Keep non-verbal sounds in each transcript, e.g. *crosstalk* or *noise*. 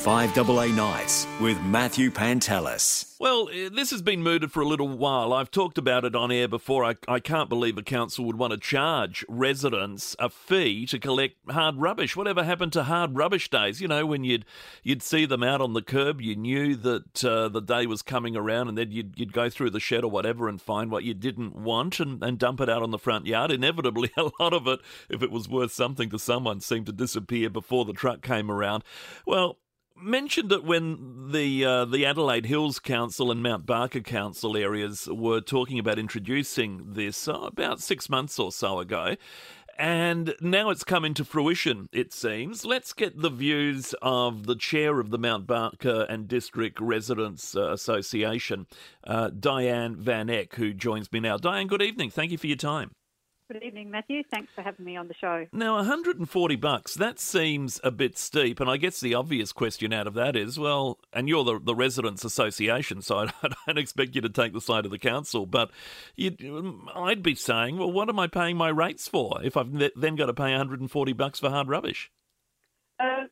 5AA Nights with Matthew Pantelis. Well, eh, this has been mooted for a little while. I've talked about it on air before. I, I can't believe a council would want to charge residents a fee to collect hard rubbish. Whatever happened to hard rubbish days? You know, when you'd you'd see them out on the curb, you knew that uh, the day was coming around, and then you'd, you'd go through the shed or whatever and find what you didn't want and, and dump it out on the front yard. Inevitably, *laughs* a lot of it, if it was worth something to someone, seemed to disappear before the truck came around. Well, mentioned it when the uh, the Adelaide Hills Council and Mount Barker Council areas were talking about introducing this uh, about six months or so ago. And now it's come into fruition, it seems. Let's get the views of the chair of the Mount Barker and District Residents uh, Association, uh, Diane Van Eck, who joins me now. Diane, good evening. Thank you for your time. Good evening, Matthew. Thanks for having me on the show. Now, 140 bucks, that seems a bit steep. And I guess the obvious question out of that is, well, and you're the, the Residents Association, so *laughs* I don't expect you to take the side of the council, but I'd be saying, well, what am I paying my rates for if I've then got to pay 140 bucks for hard rubbish? Uh,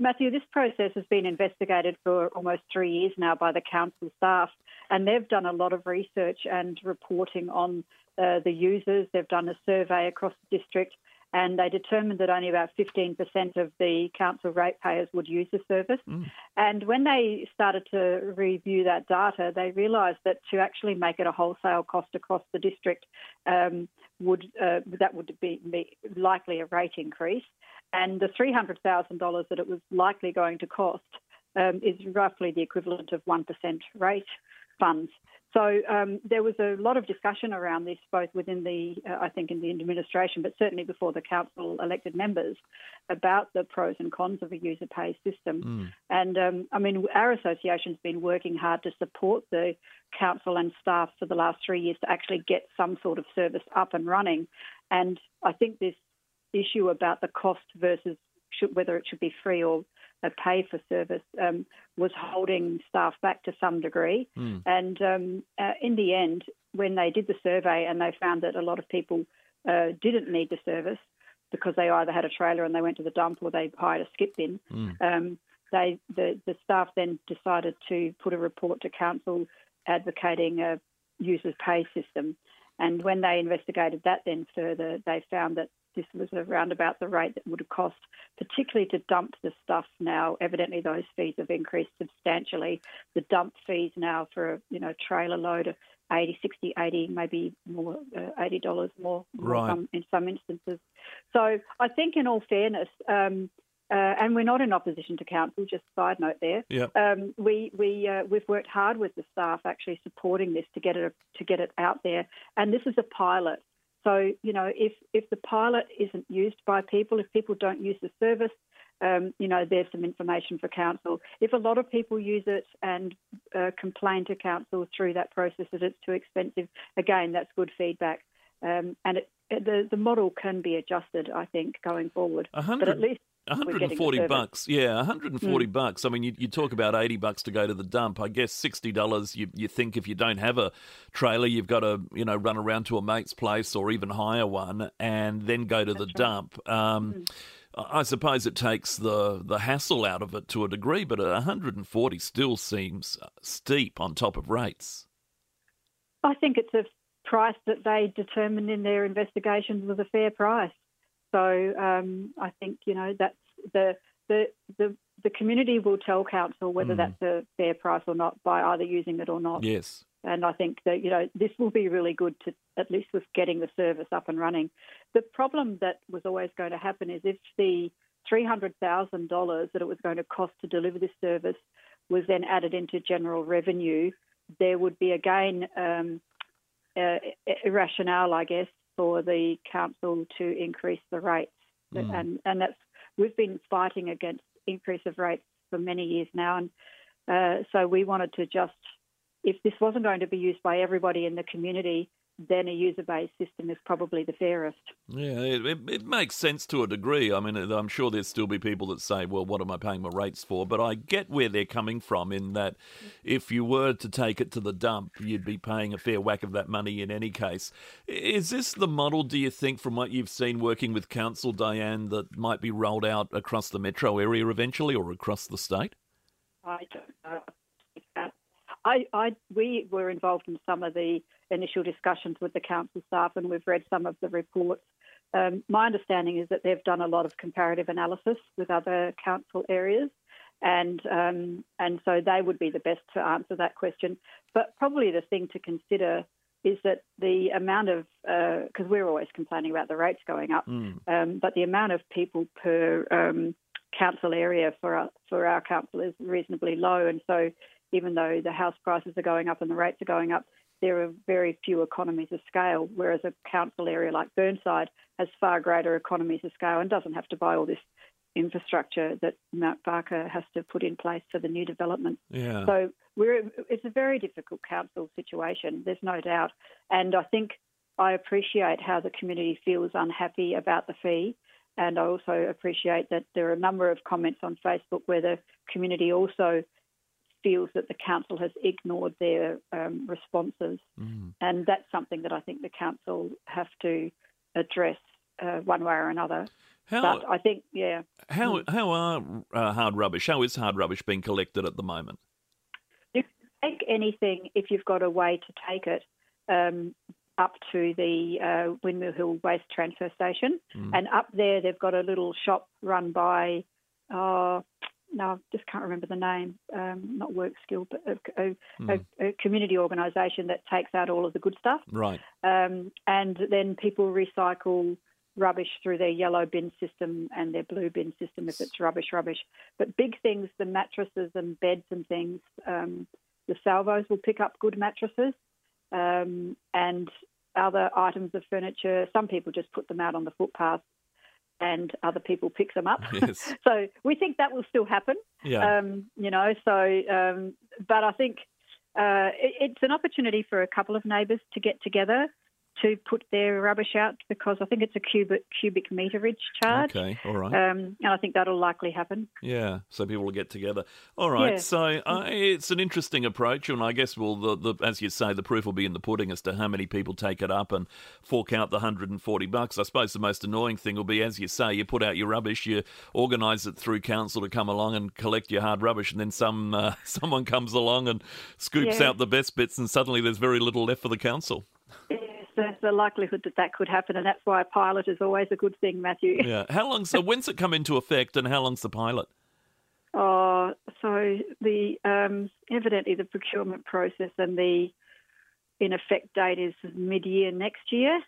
Matthew, this process has been investigated for almost three years now by the council staff, and they've done a lot of research and reporting on uh, the users. They've done a survey across the district and they determined that only about 15% of the council ratepayers would use the service. Mm. And when they started to review that data, they realised that to actually make it a wholesale cost across the district um, would uh, that would be, be, likely a rate increase, and the $300,000 that it was likely going to cost um, is roughly the equivalent of 1% rate funds. So um, there was a lot of discussion around this, both within the, uh, I think, in the administration, but certainly before the council elected members, about the pros and cons of a user pay system. Mm. And um, I mean, our association's been working hard to support the council and staff for the last three years to actually get some sort of service up and running. And I think this issue about the cost versus should, whether it should be free or a pay for service um, was holding staff back to some degree. Mm. And um, uh, in the end, when they did the survey and they found that a lot of people uh, didn't need the service because they either had a trailer and they went to the dump or they hired a skip bin, mm. um, they the, the staff then decided to put a report to council advocating a users pay system. And when they investigated that then further, they found that this was around about the rate that would have cost, particularly to dump the stuff now. Evidently, those fees have increased substantially. The dump fees now for a you know trailer load of 80, 60, 80, maybe more, uh, $80 more, right. some, in some instances. So I think, in all fairness, um, uh, and we're not in opposition to council. Just side note there. Yep. Um, we we uh, we've worked hard with the staff actually supporting this to get it to get it out there. And this is a pilot. So, you know, if, if the pilot isn't used by people, if people don't use the service, um, you know, there's some information for council. If a lot of people use it and uh, complain to council through that process that it's too expensive, again, that's good feedback. Um, and it, the the model can be adjusted, I think, going forward. But at least 140 bucks. Yeah, 140 mm. bucks. I mean, you, you talk about 80 bucks to go to the dump. I guess $60 you, you think if you don't have a trailer, you've got to, you know, run around to a mate's place or even hire one and then go to That's the right. dump. Um, mm. I suppose it takes the, the hassle out of it to a degree, but 140 still seems uh, steep on top of rates. I think it's a price that they determined in their investigations was a fair price. So um, I think you know that's the the the the community will tell council whether mm. that's a fair price or not by either using it or not. Yes. And I think that you know this will be really good to at least with getting the service up and running. The problem that was always going to happen is if the three hundred thousand dollars that it was going to cost to deliver this service was then added into general revenue, there would be again um, uh, rationale, I guess, for the council to increase the rates, mm. and and that's we've been fighting against increase of rates for many years now, and uh, so we wanted to just if this wasn't going to be used by everybody in the community, then a user based system is probably the fairest. Yeah, it, it, it, makes sense to a degree. I mean, I'm sure there'll still be people that say, well, what am I paying my rates for? But I get where they're coming from in that if you were to take it to the dump, you'd be paying a fair whack of that money in any case. Is this the model, do you think, from what you've seen working with council, Diane, that might be rolled out across the metro area eventually or across the state? I don't know. I, I, we were involved in some of the initial discussions with the council staff, and we've read some of the reports. Um, my understanding is that they've done a lot of comparative analysis with other council areas, and um, and so they would be the best to answer that question. But probably the thing to consider is that the amount of because uh, we're always complaining about the rates going up, mm. um, but the amount of people per um, council area for our, for our council is reasonably low, and so even though the house prices are going up and the rates are going up, there are very few economies of scale. Whereas a council area like Burnside has far greater economies of scale and doesn't have to buy all this infrastructure that Mount Barker has to put in place for the new development. Yeah. So we're it's a very difficult council situation. There's no doubt, and I think I appreciate how the community feels unhappy about the fee. And I also appreciate that there are a number of comments on Facebook where the community also feels that the council has ignored their um, responses. Mm. And that's something that I think the council have to address uh, one way or another. How, but I think, yeah. How mm. how are uh, hard rubbish? How is hard rubbish being collected at the moment? You take anything if you've got a way to take it um, up to the uh, Windmill Hill Waste Transfer Station, mm. and up there they've got a little shop run by. Uh, no, I just can't remember the name, um, not work skill, but a, a, mm. a, a community organisation that takes out all of the good stuff. Right. Um, and then people recycle rubbish through their yellow bin system and their blue bin system if it's rubbish, rubbish. But big things, the mattresses and beds and things, um, the salvos will pick up good mattresses um, and other items of furniture. Some people just put them out on the footpath and other people pick them up. Yes. *laughs* so we think that will still happen. Yeah. Um, you know, so, um, but I think uh, it, it's an opportunity for a couple of neighbours to get together to put their rubbish out because I think it's a cubic cubic meterage charge. Okay, all right. Um, and I think that'll likely happen. Yeah, so people will get together. All right, yeah. so uh, it's an interesting approach, and I guess well, the, the, as you say, the proof will be in the pudding as to how many people take it up and fork out the 140 bucks. I suppose the most annoying thing will be, as you say, you put out your rubbish, you organise it through council to come along and collect your hard rubbish, and then some uh, *laughs* someone comes along and scoops yeah. out the best bits, and suddenly there's very little left for the council. There's the likelihood that that could happen, and that's why a pilot is always a good thing, Matthew. Yeah. How long? So when's it come into effect, and how long's the pilot? Oh, so the um, evidently the procurement process and the in effect date is mid-year next year.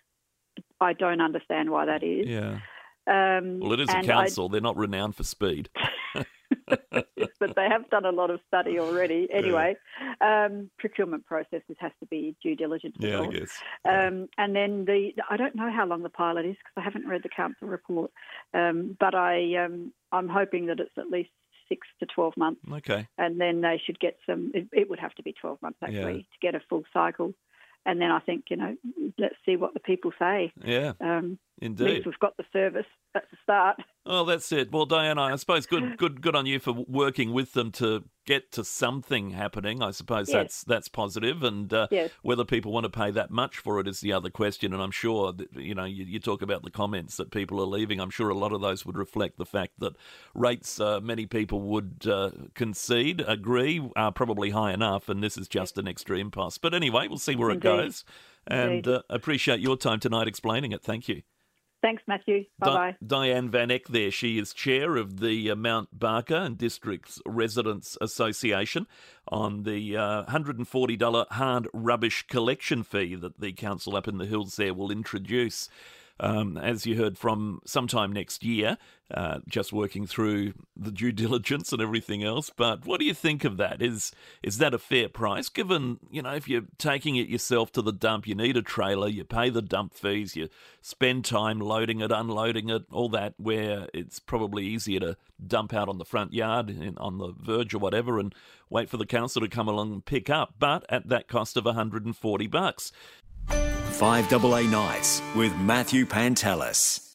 I don't understand why that is. Yeah. Um, well, it is a council. I... They're not renowned for speed. *laughs* *laughs* but they have done a lot of study already. Anyway, yeah. um, procurement processes has to be due diligence. Yeah, I guess. Um, and then the I don't know how long the pilot is because I haven't read the council report, um, but I um, I'm hoping that it's at least six to 12 months. Okay. And then they should get some, it, it would have to be 12 months actually yeah. to get a full cycle. And then I think, you know, let's see what the people say. Yeah. Um, Indeed. we've got the service. That's a start. Well, that's it. Well, Diana, I suppose good, good, good on you for working with them to get to something happening. I suppose yes. that's that's positive, and uh, yes. whether people want to pay that much for it is the other question. And I'm sure that you know you, you, talk about the comments that people are leaving. I'm sure a lot of those would reflect the fact that rates uh, many people would uh, concede, agree, are probably high enough, and this is just an extra impasse. But anyway, we'll see where Indeed. it goes. And uh, appreciate your time tonight explaining it. Thank you. Thanks, Matthew. Bye bye. Di- Diane Van Eck there. She is chair of the uh, Mount Barker and Districts Residents Association on the uh, $140 hard rubbish collection fee that the council up in the hills there will introduce um, as you heard from sometime next year, uh, just working through the due *laughs* diligence and everything else. But what do you think of that? Is is that a fair price? Given you know, if you're taking it yourself to the dump, you need a trailer, you pay the dump fees, you spend time loading it, unloading it, all that. Where it's probably easier to dump out on the front yard, in, on the verge or whatever, and wait for the council to come along and pick up, but at that cost of 140 bucks. 5AA Nights with Matthew Pantelis.